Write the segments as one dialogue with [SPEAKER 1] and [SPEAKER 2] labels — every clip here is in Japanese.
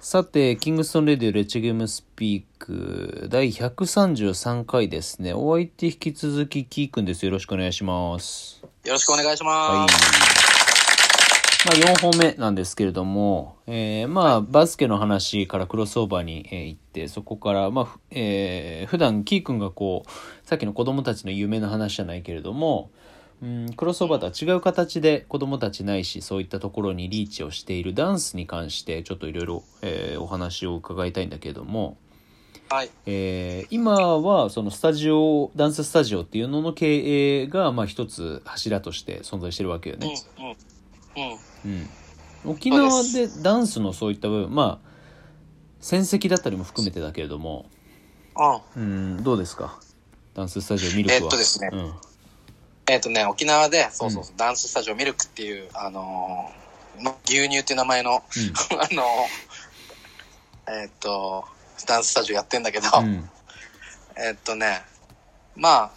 [SPEAKER 1] さて、キングストンレディオレッチゲームスピーク第133回ですね。お相手引き続きキーくんです。よろしくお願いします。
[SPEAKER 2] よろしくお願いし
[SPEAKER 1] はい。
[SPEAKER 2] ます。
[SPEAKER 1] まあ4本目なんですけれども、えーまあバスケの話からクロスオーバーに、えー行って、そこから、まあ、ふえー普段キーくんがこう、さっきの子供たちの夢の話じゃないけれども、うん、クロスオーバーとは違う形で子供たちないしそういったところにリーチをしているダンスに関してちょっといろいろえーお話を伺いたいんだけれども、
[SPEAKER 2] はい。
[SPEAKER 1] えー今はそのスタジオダンススタジオっていうのの経営がまあ一つ柱として存在してるわけよ
[SPEAKER 2] うん、
[SPEAKER 1] ね。
[SPEAKER 2] うん、うん。
[SPEAKER 1] うん、沖縄でダンスのそういった部分まあ戦績だったりも含めてだけれども、
[SPEAKER 2] あ
[SPEAKER 1] うん、どうですか？ダンススタジオミルクは。
[SPEAKER 2] えっとですね
[SPEAKER 1] うん
[SPEAKER 2] えっ、とね、沖縄で、そうそうそう、ダンススタジオミルクっていう、あのーま牛乳っていう名前の、あのーえっ、と、ダンススタジオやってんだけど、
[SPEAKER 1] うん。
[SPEAKER 2] えっとね、まあ、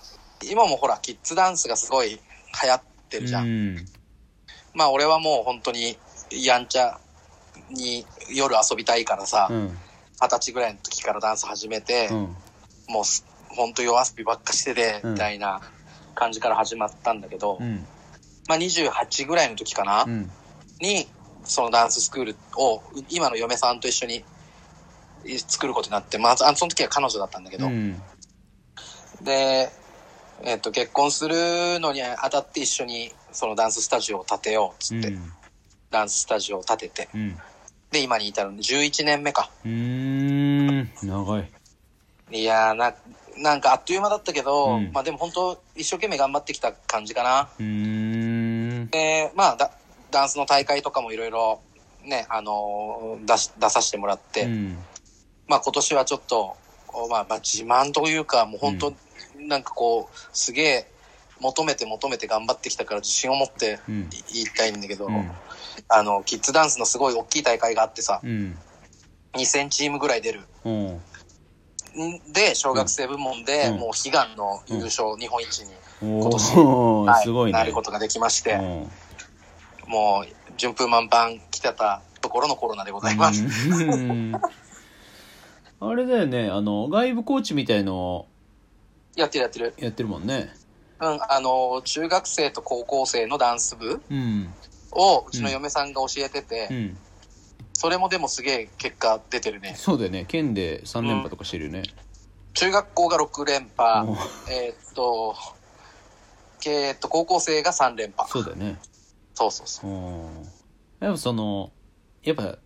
[SPEAKER 2] 今もほら、キッズダンスがすごい流行ってるじゃん。
[SPEAKER 1] うん。
[SPEAKER 2] まあ、俺はもう本当に、やんちゃに夜遊びたいからさ、
[SPEAKER 1] うん。
[SPEAKER 2] 二十歳ぐらいの時からダンス始めて、
[SPEAKER 1] うん。
[SPEAKER 2] もうす、ほんと夜遊びばっかしてて、
[SPEAKER 1] うん。
[SPEAKER 2] みたいな感じから始まったんだけど、
[SPEAKER 1] うん。
[SPEAKER 2] まあ28ぐらいの時かな、
[SPEAKER 1] うん。
[SPEAKER 2] に、そのダンススクールを、今の嫁さんと一緒に作ることになって、まあ、その時は彼女だったんだけど、
[SPEAKER 1] うん。
[SPEAKER 2] で、えっ、と、結婚するのにあたって一緒にそのダンススタジオを建てようっつって、
[SPEAKER 1] うん。
[SPEAKER 2] ダンススタジオを建てて、
[SPEAKER 1] うん。
[SPEAKER 2] で、今に至るの11年目か。
[SPEAKER 1] うーん。長い。
[SPEAKER 2] いやーな、なんかあっという間だったけど、
[SPEAKER 1] うん。
[SPEAKER 2] まあでも本当一生懸命頑張ってきた感じかな。で、まあダダンスの大会とかもいろいろね、あのー出し、出させてもらって、
[SPEAKER 1] うん。
[SPEAKER 2] まあ今年はちょっと、まあ、まあ自慢というか、もう本当、なんかこう、すげえ求めて求めて頑張ってきたから自信を持って
[SPEAKER 1] うん。
[SPEAKER 2] 言いたいんだけど、
[SPEAKER 1] うん。
[SPEAKER 2] あの、キッズダンスのすごい大きい大会があってさ、
[SPEAKER 1] うん。
[SPEAKER 2] 2000チームぐらい出る。
[SPEAKER 1] うん
[SPEAKER 2] んで、小学生部門で、
[SPEAKER 1] うん。
[SPEAKER 2] もう悲願の優勝、日本一に、
[SPEAKER 1] お
[SPEAKER 2] 年。
[SPEAKER 1] お
[SPEAKER 2] はい。
[SPEAKER 1] すごいね。
[SPEAKER 2] なることができまして、
[SPEAKER 1] うん。
[SPEAKER 2] もう順風満帆来てたところのコロナでございます。
[SPEAKER 1] うん。あれだよねあの外部コーチみたいの
[SPEAKER 2] やってるやってる。
[SPEAKER 1] やってるもんね。
[SPEAKER 2] うん、あの、中学生と高校生のダンス部
[SPEAKER 1] うん。
[SPEAKER 2] をうちの嫁さんが教えてて、
[SPEAKER 1] うん
[SPEAKER 2] それもでもすげえ結果出てるね。
[SPEAKER 1] そうだよね。県で3連覇とかしてるよね。
[SPEAKER 2] 中学校が6連覇。
[SPEAKER 1] お、
[SPEAKER 2] えーっと、えーっと、高校生が3連覇。
[SPEAKER 1] そうだよね。
[SPEAKER 2] そうそうそう。
[SPEAKER 1] うんやっぱそのやっぱ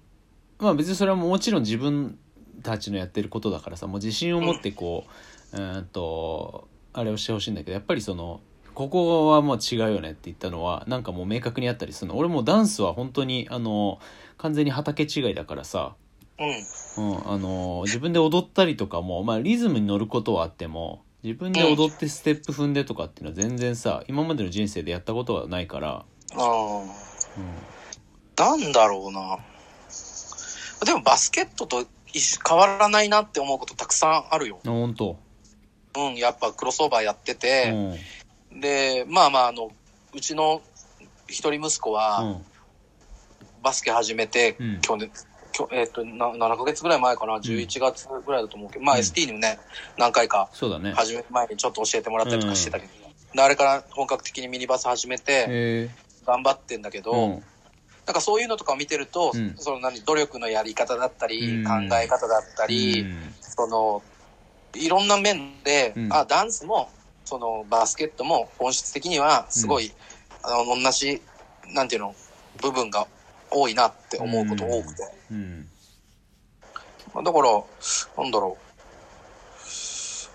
[SPEAKER 1] まあ別にそれはもちろん自分たちのやってることだからさもう自信を持ってこううーんとあれをしてほしいんだけどやっぱりそのここはもう違うよねって言ったのはなんかもう明確にあったりするの。俺もダンスは本当にあの完全に畑違いだからさ、
[SPEAKER 2] うん。
[SPEAKER 1] うん、あの自分で踊ったりとかも、まあ、リズムに乗ることはあっても自分で踊ってステップ踏んでとかっていうのは全然さ今までの人生でやったことはないから、
[SPEAKER 2] うん。
[SPEAKER 1] うん、
[SPEAKER 2] なんだろうな。でもバスケットと変わらないなって思うことたくさんあるよ。
[SPEAKER 1] あ本当
[SPEAKER 2] うん、やっぱクロスオーバーやって
[SPEAKER 1] う
[SPEAKER 2] て、
[SPEAKER 1] ん
[SPEAKER 2] で、まあまあ、あの、うちの一人息子は、
[SPEAKER 1] うん
[SPEAKER 2] バスケ始めて、
[SPEAKER 1] うん。
[SPEAKER 2] 去年、えっ、と、な7ヶ月ぐらい前かな、11月ぐらいだと思うけど、まあ
[SPEAKER 1] うん
[SPEAKER 2] ST にもね、何回か
[SPEAKER 1] そうだね。
[SPEAKER 2] 始める前にちょっと教えてもらったりとかしてたけど、であれから本格的にミニバス始めて、
[SPEAKER 1] へ
[SPEAKER 2] 頑張ってんだけど、
[SPEAKER 1] えうん。
[SPEAKER 2] なんかそういうのとかを見てると、
[SPEAKER 1] うん。
[SPEAKER 2] その何、努力のやり方だったり、
[SPEAKER 1] うん。
[SPEAKER 2] 考え方だったり、
[SPEAKER 1] うん。
[SPEAKER 2] その、いろんな面で、
[SPEAKER 1] うん。
[SPEAKER 2] あ、ダンスも、そのバスケットも本質的にはすごい、あの、同じ、なんていうの、部分が多いなって思うこと多くて。
[SPEAKER 1] うん
[SPEAKER 2] まあだから、なんだろ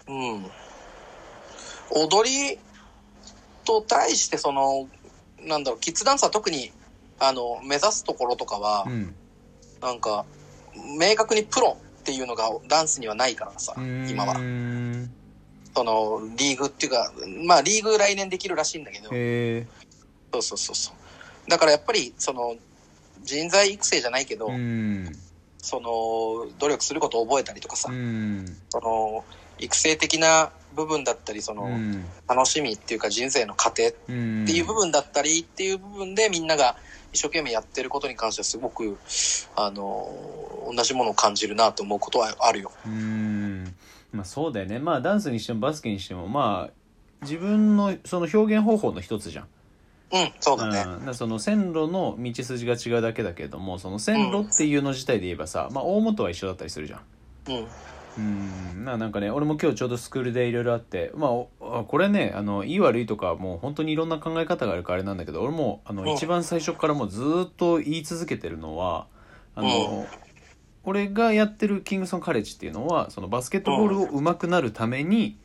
[SPEAKER 2] う。うん。踊りと対して、その、なんだろう、キッズダンスは特に、あの、目指すところとかは、
[SPEAKER 1] うん
[SPEAKER 2] なんか、明確にプロっていうのがダンスにはないからさ、今は
[SPEAKER 1] う。ん
[SPEAKER 2] その、リーグっていうか、まあ、リーグ来年できるらしいんだけど、そうそうそうそう。だからやっぱり、その、人材育成じゃないけど、
[SPEAKER 1] うん。
[SPEAKER 2] その、努力することを覚えたりとかさ、
[SPEAKER 1] うん。
[SPEAKER 2] その、育成的な部分だったり、その、
[SPEAKER 1] うん。
[SPEAKER 2] 楽しみっていうか人生の糧っ
[SPEAKER 1] うん。
[SPEAKER 2] ていう部分だったりっていう部分でみんなが一生懸命やってることに関してはすごく、あの、同じものを感じるなと思うことはあるよ。
[SPEAKER 1] うーん。まあそうだよね。まあダンスにしてもバスケにしてもまあ自分のその表現方法の一つじゃん
[SPEAKER 2] うん、そうだね。
[SPEAKER 1] うん、その線路の道筋が違うだけだけれどもその線路っていうの自体で言えばさ、まあ大元は一緒だったりするじゃん。
[SPEAKER 2] うん。
[SPEAKER 1] うん。ななんかね俺も今日ちょうどスクールでいろいろあってまあこれねあのいい悪いとかもう本当にいろんな考え方があるからあれなんだけど俺もあの、
[SPEAKER 2] うん。
[SPEAKER 1] 一番最初からもうずーっと言い続けてるのはあの、俺がやってるキングソンカレッジっていうのはそのバスケットボールを上手くなるために、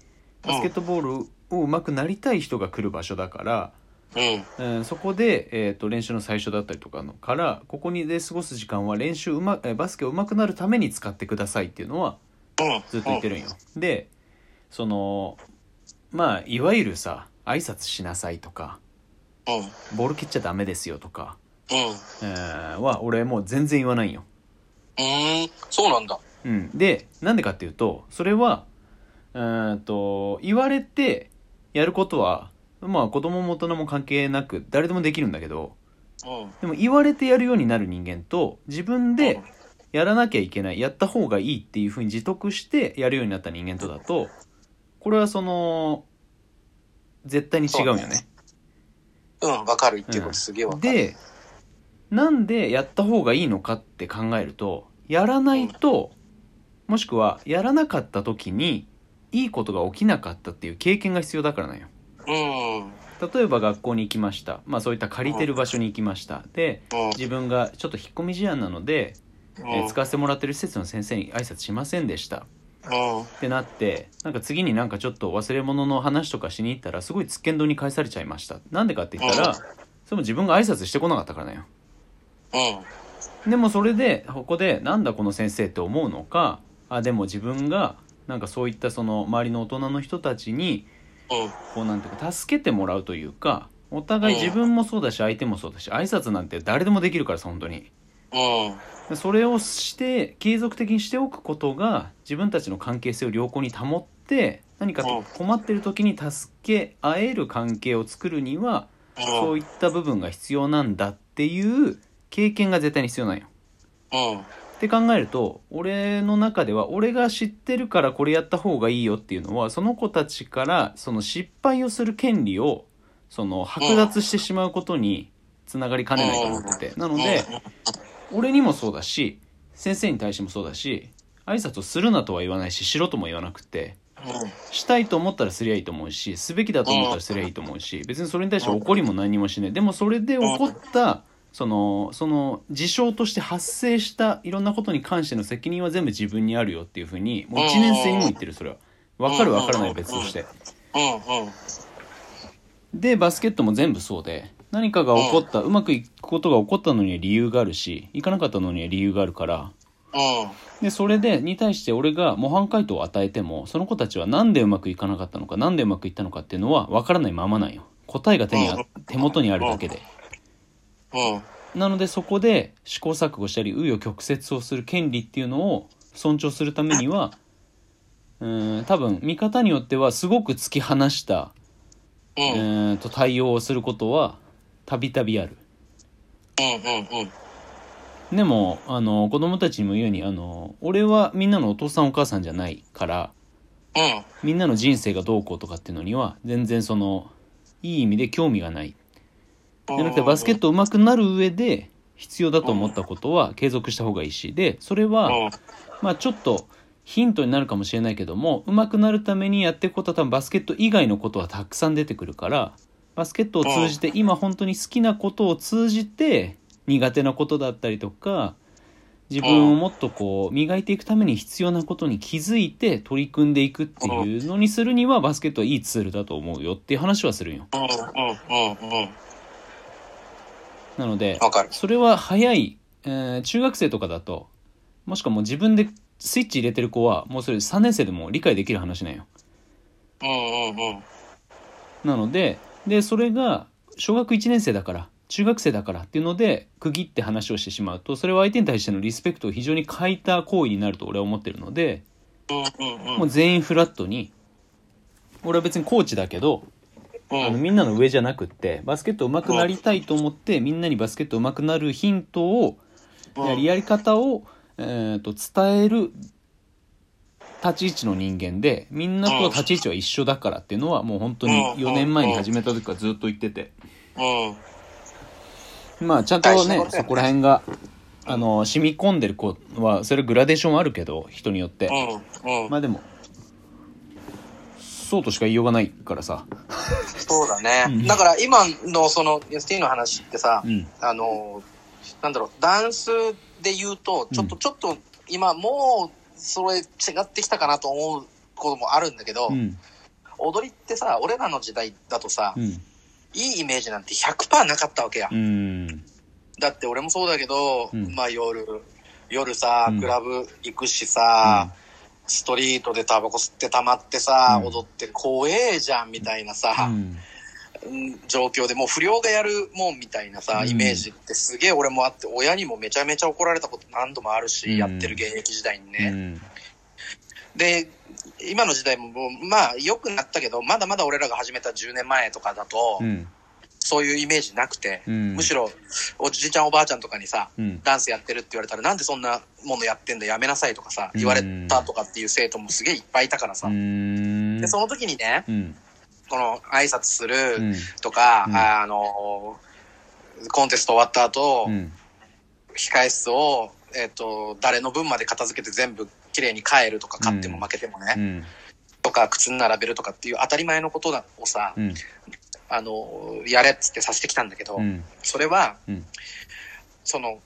[SPEAKER 2] うん。
[SPEAKER 1] バスケットボールを上手くなりたい人が来る場所だから、
[SPEAKER 2] うん。
[SPEAKER 1] うん、そこで、えー、と練習の最初だったりとかのからここにで過ごす時間は練習うま、えーバスケを上手くなるために使ってくださいっていうのは
[SPEAKER 2] うん。
[SPEAKER 1] ずっと言ってるんよ。でそのまあいわゆるさ挨拶しなさいとか。ボール蹴っちゃダメですよとか、
[SPEAKER 2] うん。
[SPEAKER 1] えーは俺もう全然言わないんよ。
[SPEAKER 2] うーん。そうなんだ。
[SPEAKER 1] うん、でなんでかっていうとそれはうーんと言われてやることはまあ子供も大人も関係なく誰でもできるんだけど
[SPEAKER 2] うん。
[SPEAKER 1] でも言われてやるようになる人間と自分でやらなきゃいけないやった方がいいっていうふうに自得してやるようになった人間とだとこれはその絶対に違うよね。
[SPEAKER 2] うん、わかる。言ってることすげえわかる。
[SPEAKER 1] でなんでやった方がいいのかって考えるとやらないともしくはやらなかった時にいいことが起きなかったっていう経験が必要だからなんよ。
[SPEAKER 2] うん。
[SPEAKER 1] 例えば学校に行きました。まあそういった借りてる場所に行きました。で
[SPEAKER 2] うん。
[SPEAKER 1] 自分がちょっと引っ込み思案なのでえー使わせてもらってる施設の先生に挨拶しませんでした
[SPEAKER 2] うん。
[SPEAKER 1] ってなってなんか次になんかちょっと忘れ物の話とかしに行ったらすごいつっけんどに返されちゃいましたなんでかって言ったら
[SPEAKER 2] うん
[SPEAKER 1] それも自分が挨拶してこなかったからだよ
[SPEAKER 2] うん。
[SPEAKER 1] でもそれでここでなんだこの先生って思うのかあでも自分がなんかそういったその周りの大人の人たちに
[SPEAKER 2] うん。
[SPEAKER 1] こうなんていうか助けてもらうというかお互い自分もそうだし相手もそうだし挨拶なんて誰でもできるからさ本当に。それをして継続的にしておくことが自分たちの関係性を良好に保って何か
[SPEAKER 2] うん。
[SPEAKER 1] 困ってる時に助け合える関係を作るにはそういった部分が必要なんだっていう経験が絶対に必要なんよ。って考えると俺の中では俺が知ってるからこれやった方がいいよっていうのはその子たちからその失敗をする権利をその剥奪してしまうことにつながりかねないと思ってて。なので俺にもそうだし先生に対してもそうだし挨拶をするなとは言わないししろとも言わなくてしたいと思ったらすりゃいいと思うしすべきだと思ったらすりゃいいと思うし別にそれに対して怒りも何もしない。でもそれで起こったそのその事象として発生したいろんなことに関しての責任は全部自分にあるよっていうふうにもう1年生にも言ってるそれは分かる分からない別として。でバスケットも全部そうで何かが起こったうまくいくことが起こったのには理由があるしいかなかったのには理由があるから。でそれでに対して俺が模範解答を与えてもその子たちはなんでうまくいかなかったのかなんでうまくいったのかっていうのは分からないままなんよ答えが手に手元にあるだけで
[SPEAKER 2] うん。
[SPEAKER 1] なのでそこで試行錯誤したり紆余曲折をする権利っていうのを尊重するためにはうーん多分見方によってはすごく突き放した
[SPEAKER 2] うん。
[SPEAKER 1] う
[SPEAKER 2] うん。
[SPEAKER 1] と対応をすることはたびたびある
[SPEAKER 2] うん。うん。
[SPEAKER 1] でもあの子供たちにも言うようにあの俺はみんなのお父さんお母さんじゃないから
[SPEAKER 2] うん。
[SPEAKER 1] みんなの人生がどうこうとかっていうのには全然そのいい意味で興味がないじゃなくてバスケット上手くなる上で必要だと思ったことは継続した方がいいしでそれは
[SPEAKER 2] うん。
[SPEAKER 1] まあちょっとヒントになるかもしれないけども上手くなるためにやっていくことは多分バスケット以外のことはたくさん出てくるからバスケットを通じて今本当に好きなことを通じて苦手なことだったりとか自分をもっとこう磨いていくために必要なことに気づいて取り組んでいくっていうのにするにはバスケットはいいツールだと思うよっていう話はするんよ。
[SPEAKER 2] うん。うん。うん。うん。
[SPEAKER 1] なので。それは早い、えー中学生とかだともしくはもう自分でスイッチ入れてる子はもうそれ3年生でも理解できる話なんよ。
[SPEAKER 2] うん。うん。うん。
[SPEAKER 1] なのででそれが小学1年生だから中学生だからっていうので区切って話をしてしまうとそれは相手に対してのリスペクトを非常に欠いた行為になると俺は思ってるので
[SPEAKER 2] うん。うん。
[SPEAKER 1] もう全員フラットに俺は別にコーチだけど
[SPEAKER 2] うん。
[SPEAKER 1] あのみんなの上じゃなくってバスケット上手くなりたいと思ってみんなにバスケット上手くなるヒントをやりやり方を、えっ、と、伝える立ち位置の人間で、みんなと立ち位置は一緒だからっていうのは、もう本当に4年前に始めた時からずっと言ってて。
[SPEAKER 2] うん。
[SPEAKER 1] まあ、ちゃんとねそこら辺が、あの、染み込んでる子は、それグラデーションあるけど、人によって。まあでも、そうとしか言いようがないからさ。
[SPEAKER 2] そうだね。だから今のその ST の話ってさ、
[SPEAKER 1] うん。
[SPEAKER 2] あの、なんだろう、ダンスで言うと、ちょっと、ちょっと今もう、それ違ってきたかなと思うこともあるんだけど、
[SPEAKER 1] うん。
[SPEAKER 2] 踊りってさ、俺らの時代だとさ、
[SPEAKER 1] うん。
[SPEAKER 2] いいイメージなんて100%なかったわけや。
[SPEAKER 1] うん。
[SPEAKER 2] だって俺もそうだけど、
[SPEAKER 1] うん
[SPEAKER 2] まあ夜、夜さ
[SPEAKER 1] うん、
[SPEAKER 2] クラブ行くしさ、ストリートでタバコ吸って溜まってさ、
[SPEAKER 1] うん
[SPEAKER 2] 踊って怖えじゃんみたいなさ、
[SPEAKER 1] うん。
[SPEAKER 2] うん状況でもう不良がやるもんみたいなさ、
[SPEAKER 1] うん
[SPEAKER 2] イメージってすげえ俺もあって、親にもめちゃめちゃ怒られたこと何度もあるし、
[SPEAKER 1] うん
[SPEAKER 2] やってる現役時代に
[SPEAKER 1] う
[SPEAKER 2] ね。
[SPEAKER 1] ん。
[SPEAKER 2] で、今の時代もまあ良くなったけど、まだまだ俺らが始めた10年前とかだと、
[SPEAKER 1] うん。
[SPEAKER 2] そういうイメージなくて、
[SPEAKER 1] うん
[SPEAKER 2] むしろおじいちゃんおばあちゃんとかにさ、
[SPEAKER 1] うん。
[SPEAKER 2] ダンスやってるって言われたらなんでそんなものやってんだやめなさいとかさ、
[SPEAKER 1] うん
[SPEAKER 2] 言われたとかっていう生徒もすげえいっぱいいたからさ。
[SPEAKER 1] うん。
[SPEAKER 2] で、その時にね、
[SPEAKER 1] うん。
[SPEAKER 2] この挨拶する、
[SPEAKER 1] うん。
[SPEAKER 2] とか、
[SPEAKER 1] うん
[SPEAKER 2] あの、コンテスト終わった後、
[SPEAKER 1] うん。
[SPEAKER 2] 控え室を、えっ、と、誰の分まで片付けて全部綺麗に帰るとか、勝っても負けてもね、
[SPEAKER 1] うん。
[SPEAKER 2] とか、靴並べるとかっていう当たり前のことをさ、
[SPEAKER 1] うん。
[SPEAKER 2] あの、やれっつってさせてきたんだけど、
[SPEAKER 1] うん。
[SPEAKER 2] それは、
[SPEAKER 1] うん。
[SPEAKER 2] その、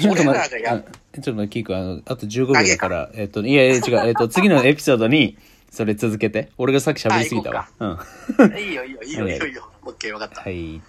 [SPEAKER 1] ちょっと
[SPEAKER 2] 俺
[SPEAKER 1] 待って、
[SPEAKER 2] らがや
[SPEAKER 1] あちょっと待って、キーク、あの、あと15秒だから、えっと、いやいや、違う、えっと、次のエピソードに、それ続けて。俺がさっき喋りすぎたわ。うん。
[SPEAKER 2] いいよいいよいいよいいよ いいよ、オッケーわかった。
[SPEAKER 1] はい。